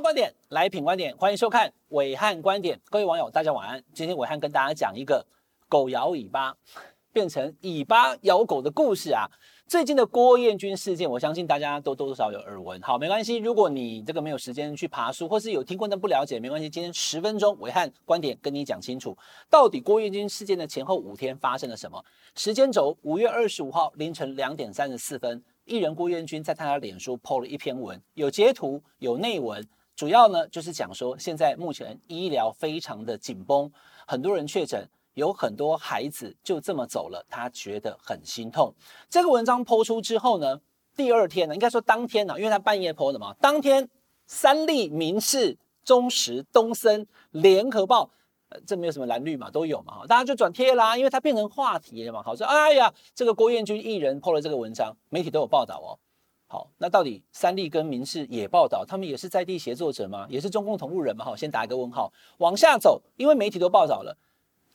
观点，来品观点，欢迎收看伟汉观点。各位网友，大家晚安。今天伟汉跟大家讲一个狗摇尾巴变成尾巴摇狗的故事啊。最近的郭彦军事件，我相信大家都多多少有耳闻。好，没关系，如果你这个没有时间去爬书，或是有听过但不了解，没关系。今天十分钟，伟汉观点跟你讲清楚，到底郭彦军事件的前后五天发生了什么？时间轴：五月二十五号凌晨两点三十四分，艺人郭彦军在他的脸书 PO 了一篇文，有截图，有内文，主要呢就是讲说，现在目前医疗非常的紧绷，很多人确诊。有很多孩子就这么走了，他觉得很心痛。这个文章 PO 出之后呢，第二天呢，应该说当天呢，因为他半夜 PO 的嘛，当天三立、民视、中时、东森、联合报，呃，这没有什么蓝绿嘛，都有嘛哈，大家就转贴啦，因为它变成话题了嘛。好说，哎呀，这个郭彦均艺人 PO 了这个文章，媒体都有报道哦。好，那到底三立跟民视也报道，他们也是在地协作者吗？也是中共同路人吗？好，先打一个问号，往下走，因为媒体都报道了。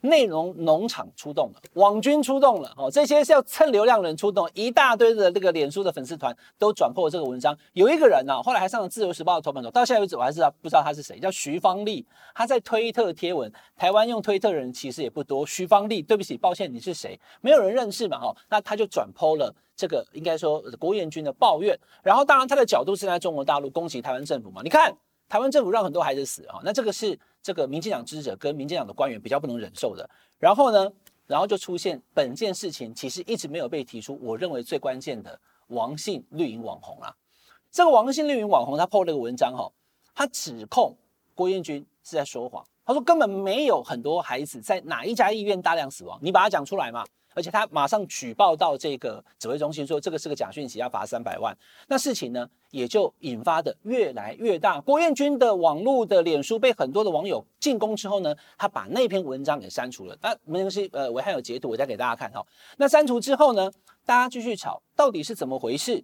内容农场出动了，网军出动了，哦，这些是要蹭流量人出动，一大堆的这个脸书的粉丝团都转破这个文章。有一个人呢、啊，后来还上了《自由时报》的头版头，到现在为止我还是不知道他是谁，叫徐芳丽。他在推特贴文，台湾用推特的人其实也不多。徐芳丽，对不起，抱歉，你是谁？没有人认识嘛，哈，那他就转剖了这个，应该说郭彦军的抱怨。然后当然他的角度是在中国大陆攻击台湾政府嘛，你看。台湾政府让很多孩子死啊，那这个是这个民进党支持者跟民进党的官员比较不能忍受的。然后呢，然后就出现本件事情其实一直没有被提出。我认为最关键的王姓绿营网红啊，这个王姓绿营网红他破了个文章哈，他指控郭彦军是在说谎，他说根本没有很多孩子在哪一家医院大量死亡，你把它讲出来嘛。而且他马上举报到这个指挥中心，说这个是个假讯息，要罚三百万。那事情呢，也就引发的越来越大。郭彦军的网络的脸书被很多的网友进攻之后呢，他把那篇文章给删除了。那没关系，呃，我还有截图，我再给大家看哈。那删除之后呢，大家继续吵，到底是怎么回事？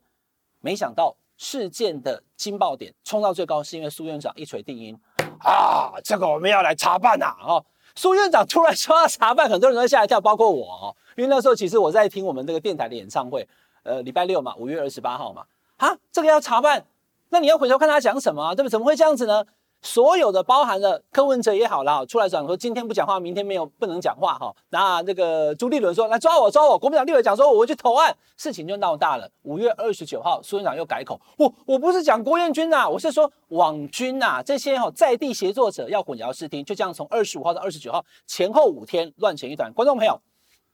没想到事件的惊爆点冲到最高，是因为苏院长一锤定音啊，这个我们要来查办呐！哦，苏院长突然说要查办，很多人都吓一跳，包括我哦。因为那时候其实我在听我们这个电台的演唱会，呃，礼拜六嘛，五月二十八号嘛，啊，这个要查办，那你要回头看他讲什么啊，对不对？怎么会这样子呢？所有的包含了柯文哲也好了，出来讲说今天不讲话，明天没有不能讲话哈。那那个朱立伦说来抓我抓我，国民党立委讲说我去投案，事情就闹大了。五月二十九号，苏院长又改口，我我不是讲郭彦均呐，我是说网军呐，这些哈在地协作者要混淆视听，就这样从二十五号到二十九号前后五天乱成一团。观众朋友。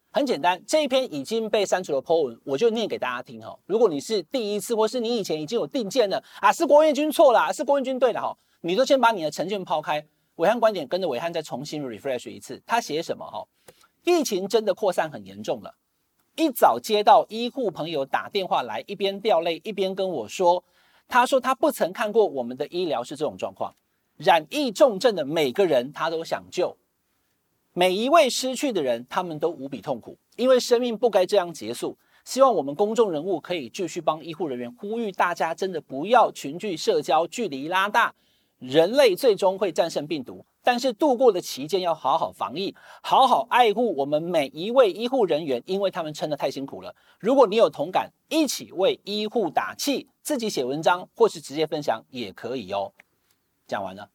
很简单，这一篇已经被删除了 po 文，我就念给大家听哈。如果你是第一次，或是你以前已经有定见了啊，是郭彦均错了，是郭彦均对的哈，你都先把你的成见抛开，伟汉观点跟着伟汉再重新 refresh 一次。他写什么哈？疫情真的扩散很严重了。一早接到医护朋友打电话来，一边掉泪一边跟我说，他说他不曾看过我们的医疗是这种状况，染疫重症的每个人他都想救。每一位失去的人，他们都无比痛苦，因为生命不该这样结束。希望我们公众人物可以继续帮医护人员呼吁大家，真的不要群聚社交，距离拉大。人类最终会战胜病毒，但是度过的期间要好好防疫，好好爱护我们每一位医护人员，因为他们撑得太辛苦了。如果你有同感，一起为医护打气，自己写文章或是直接分享也可以哦。讲完了，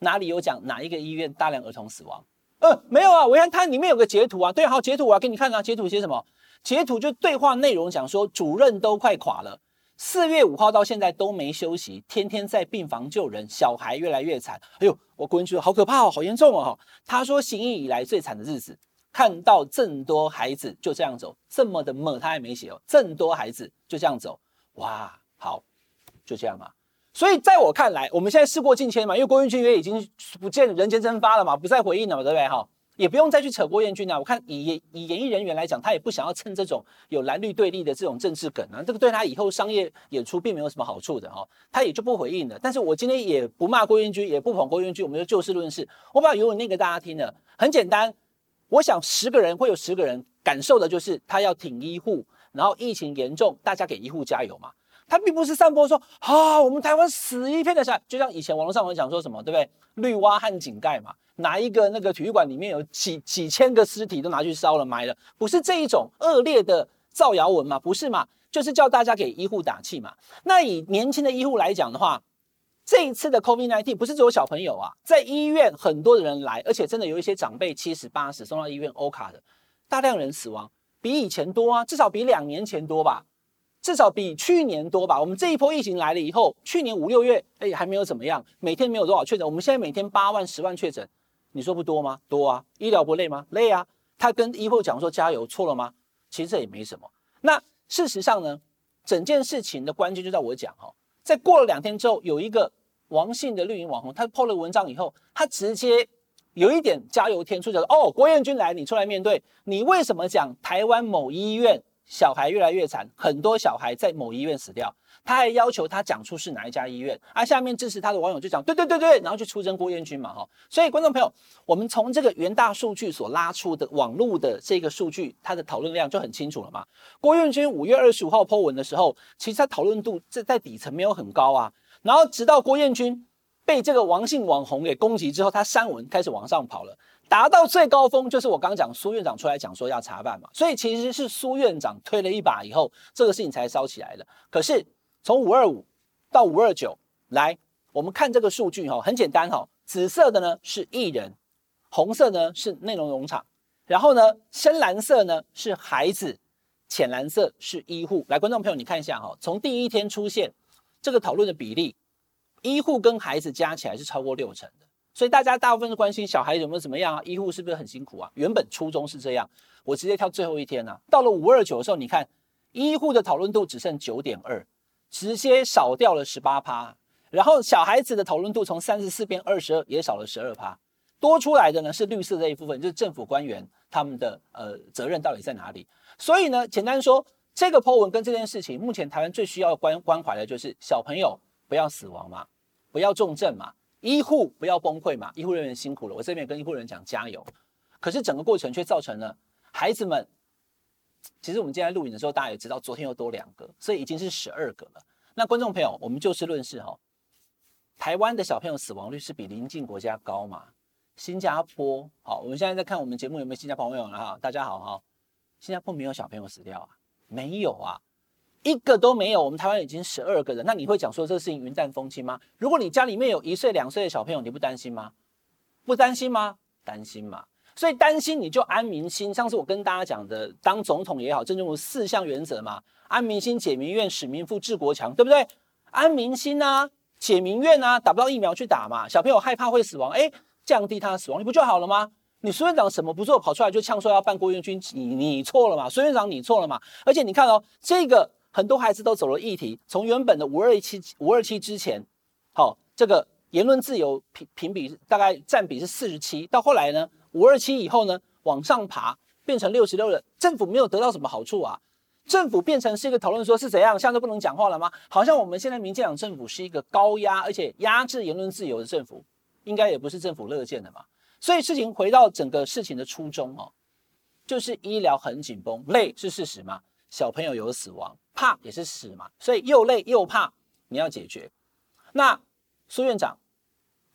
哪里有讲哪一个医院大量儿童死亡？呃，没有啊，我看它里面有个截图啊，对，好，截图我要给你看啊，截图写什么？截图就对话内容讲说，主任都快垮了，四月五号到现在都没休息，天天在病房救人，小孩越来越惨。哎呦，我过去好可怕哦，好严重哦。他说，行医以来最惨的日子，看到这么多孩子就这样走，这么的猛，他还没写哦，这么多孩子就这样走，哇，好，就这样嘛。所以在我看来，我们现在事过境迁嘛，因为郭彦均也已经不见人间蒸发了嘛，不再回应了嘛，对不对？哈，也不用再去扯郭彦均了。我看以演以演艺人员来讲，他也不想要蹭这种有蓝绿对立的这种政治梗啊，这个对他以后商业演出并没有什么好处的哈，他也就不回应了。但是我今天也不骂郭彦均，也不捧郭彦均，我们就就事论事。我把原文念给大家听了，很简单，我想十个人会有十个人感受的就是他要挺医护，然后疫情严重，大家给医护加油嘛。他并不是散播说啊，我们台湾死一片的下，就像以前网络上我讲说什么，对不对？绿蛙和井盖嘛，拿一个那个体育馆里面有几几千个尸体都拿去烧了埋了，不是这一种恶劣的造谣文嘛？不是嘛？就是叫大家给医护打气嘛。那以年轻的医护来讲的话，这一次的 COVID-19 不是只有小朋友啊，在医院很多的人来，而且真的有一些长辈七十八十送到医院欧卡的，大量人死亡，比以前多啊，至少比两年前多吧，至少比去年多吧。我们这一波疫情来了以后，去年五六月，哎，还没有怎么样，每天没有多少确诊，我们现在每天八万十万确诊，你说不多吗？多啊，医疗不累吗？累啊。他跟医护讲说加油，错了吗？其实这也没什么。那事实上呢，整件事情的关键就在我讲哈。在过了两天之后，有一个王姓的绿营网红，他 PO 了文章以后，他直接有一点加油添醋，就说：“哦，郭彦均来，你出来面对，你为什么讲台湾某医院小孩越来越惨，很多小孩在某医院死掉？”他还要求他讲出是哪一家医院，啊、下面支持他的网友就讲：“对对对对，然后去出征郭彦军嘛，哈。”所以观众朋友，我们从这个元大数据所拉出的网络的这个数据，它的讨论量就很清楚了嘛。郭彦军五月二十五号 po 文的时候，其实他讨论度在在底层没有很高啊。然后直到郭彦军被这个王姓网红给攻击之后，他删文开始往上跑了，达到最高峰就是我刚讲苏院长出来讲说要查办嘛。所以其实是苏院长推了一把以后，这个事情才烧起来的。可是。从五二五到五二九来，我们看这个数据哈，很简单哈，紫色的呢是艺人，红色呢是内容农场，然后呢深蓝色呢是孩子，浅蓝色是医护。来，观众朋友你看一下哈，从第一天出现这个讨论的比例，医护跟孩子加起来是超过六成的，所以大家大部分是关心小孩有没有怎么样啊，医护是不是很辛苦啊？原本初衷是这样，我直接跳最后一天啊，到了五二九的时候，你看医护的讨论度只剩九点二。直接少掉了十八趴，然后小孩子的讨论度从三十四变二十二，也少了十二趴。多出来的呢是绿色这一部分，就是政府官员他们的呃责任到底在哪里？所以呢，简单说，这个 po 文跟这件事情，目前台湾最需要关关怀的就是小朋友不要死亡嘛，不要重症嘛，医护不要崩溃嘛，医护人员辛苦了，我这边跟医护人员讲加油。可是整个过程却造成了孩子们。其实我们今天录影的时候，大家也知道，昨天又多两个，所以已经是十二个了。那观众朋友，我们就事论事哈。台湾的小朋友死亡率是比邻近国家高嘛？新加坡，好，我们现在在看我们节目有没有新加坡朋友了哈？大家好哈。新加坡没有小朋友死掉啊？没有啊，一个都没有。我们台湾已经十二个人，那你会讲说这个事情云淡风轻吗？如果你家里面有一岁两岁的小朋友，你不担心吗？不担心吗？担心嘛。所以担心你就安民心，上次我跟大家讲的，当总统也好，政治四项原则嘛，安民心、解民怨、使民富、治国强，对不对？安民心啊，解民怨啊，打不到疫苗去打嘛，小朋友害怕会死亡，哎，降低他的死亡率不就好了吗？你苏院长什么不做，跑出来就呛说要办郭彦均，你你错了嘛？苏院长你错了嘛？而且你看哦，这个很多孩子都走了议题，从原本的五二七五二七之前，好，这个言论自由评评比大概占比是四十七，到后来呢？五二七以后呢，往上爬变成六十六了，政府没有得到什么好处啊？政府变成是一个讨论，说是怎样，现在不能讲话了吗？好像我们现在民进党政府是一个高压而且压制言论自由的政府，应该也不是政府乐见的嘛。所以事情回到整个事情的初衷哦，就是医疗很紧绷，累是事实嘛，小朋友有死亡，怕也是死嘛，所以又累又怕，你要解决。那苏院长。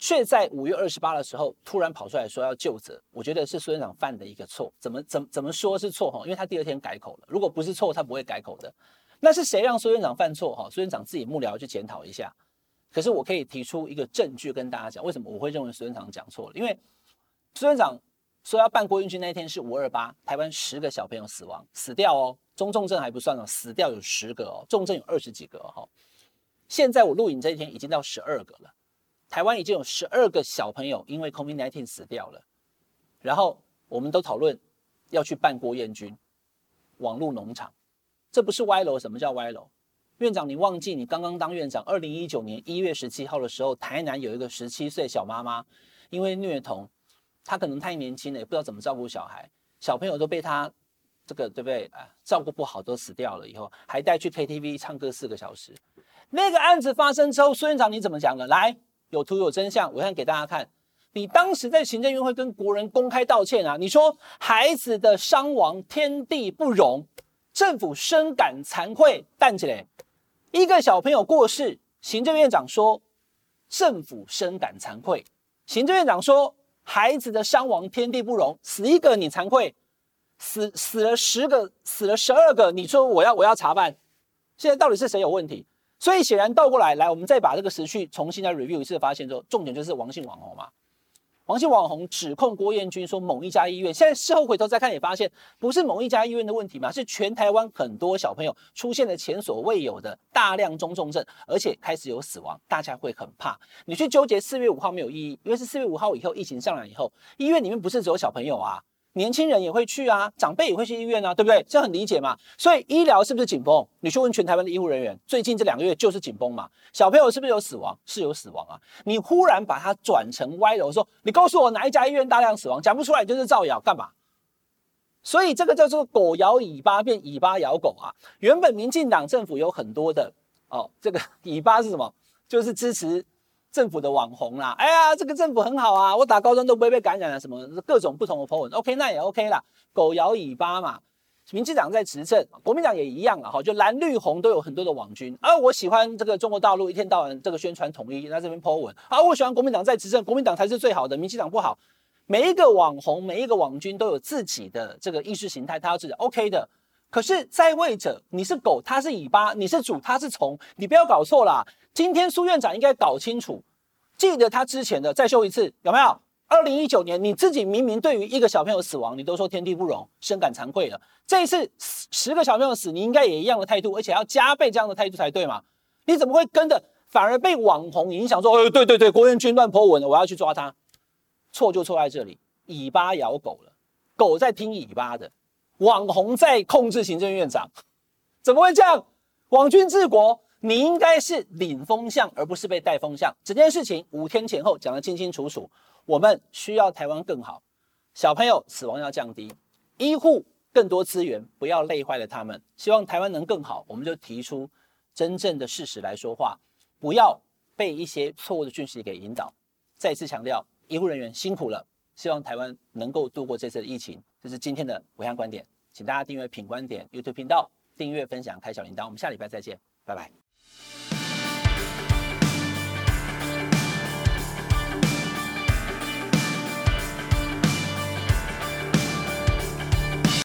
却在五月二十八的时候突然跑出来说要就责，我觉得是苏院长犯的一个错。怎么怎么怎么说是错哈？因为他第二天改口了。如果不是错，他不会改口的。那是谁让苏院长犯错哈？苏院长自己幕僚去检讨一下。可是我可以提出一个证据跟大家讲，为什么我会认为苏院长讲错了？因为苏院长说要办郭彦均那一天是五二八，台湾十个小朋友死亡死掉哦，中重症还不算哦，死掉有十个哦，重症有二十几个哈。现在我录影这一天已经到十二个了。台湾已经有十二个小朋友因为 COVID-19 死掉了，然后我们都讨论要去办郭彦均网络农场，这不是歪楼？什么叫歪楼？院长，你忘记你刚刚当院长，二零一九年一月十七号的时候，台南有一个十七岁小妈妈，因为虐童，他可能太年轻了，也不知道怎么照顾小孩，小朋友都被他这个对不对啊？照顾不好都死掉了，以后还带去 KTV 唱歌四个小时。那个案子发生之后，苏院长你怎么讲的？来。有图有真相，我想给大家看。你当时在行政院会跟国人公开道歉啊，你说孩子的伤亡天地不容，政府深感惭愧。但起来，一个小朋友过世，行政院长说政府深感惭愧。行政院长说孩子的伤亡天地不容，死一个你惭愧，死死了十个，死了十二个，你说我要我要查办。现在到底是谁有问题？所以显然倒过来，来我们再把这个时序重新再 review 一次，发现之后，重点就是王姓网红嘛。王姓网红指控郭彦均说某一家医院，现在事后回头再看也发现，不是某一家医院的问题嘛，是全台湾很多小朋友出现了前所未有的大量中重症，而且开始有死亡，大家会很怕。你去纠结四月五号没有意义，因为是四月五号以后疫情上来以后，医院里面不是只有小朋友啊。年轻人也会去啊，长辈也会去医院啊，对不对？这很理解嘛。所以医疗是不是紧绷？你去问全台湾的医护人员，最近这两个月就是紧绷嘛。小朋友是不是有死亡？是有死亡啊。你忽然把它转成歪楼，说你告诉我哪一家医院大量死亡，讲不出来就是造谣，干嘛？所以这个叫做狗摇尾巴变尾巴摇狗啊。原本民进党政府有很多的哦，这个尾巴是什么？就是支持。政府的网红啦，哎呀，这个政府很好啊，我打高端都不会被感染啊，什么各种不同的 po 文，OK，那也 OK 啦。狗摇尾巴嘛，民进党在执政，国民党也一样啊，哈，就蓝绿红都有很多的网军。啊，我喜欢这个中国大陆一天到晚这个宣传统一，在这边 po 文。啊，我喜欢国民党在执政，国民党才是最好的，民进党不好。每一个网红，每一个网军都有自己的这个意识形态，他要自己 OK 的。可是在位者，你是狗，他是尾巴，你是主，他是从，你不要搞错啦。今天苏院长应该搞清楚，记得他之前的再修一次有没有？二零一九年你自己明明对于一个小朋友死亡，你都说天地不容，深感惭愧了。这一次十十个小朋友死，你应该也一样的态度，而且要加倍这样的态度才对嘛？你怎么会跟着反而被网红影响说，哎，对对对，郭彦均乱 po 文了，我要去抓他？错就错在这里，尾巴咬狗了，狗在听尾巴的，网红在控制行政院长，怎么会这样？网军治国。你应该是领风向，而不是被带风向。整件事情五天前后讲得清清楚楚。我们需要台湾更好，小朋友死亡要降低，医护更多资源，不要累坏了他们。希望台湾能更好，我们就提出真正的事实来说话，不要被一些错误的讯息给引导。再次强调，医护人员辛苦了，希望台湾能够度过这次的疫情。这是今天的维安观点，请大家订阅品观点 YouTube 频道，订阅分享开小铃铛。我们下礼拜再见，拜拜。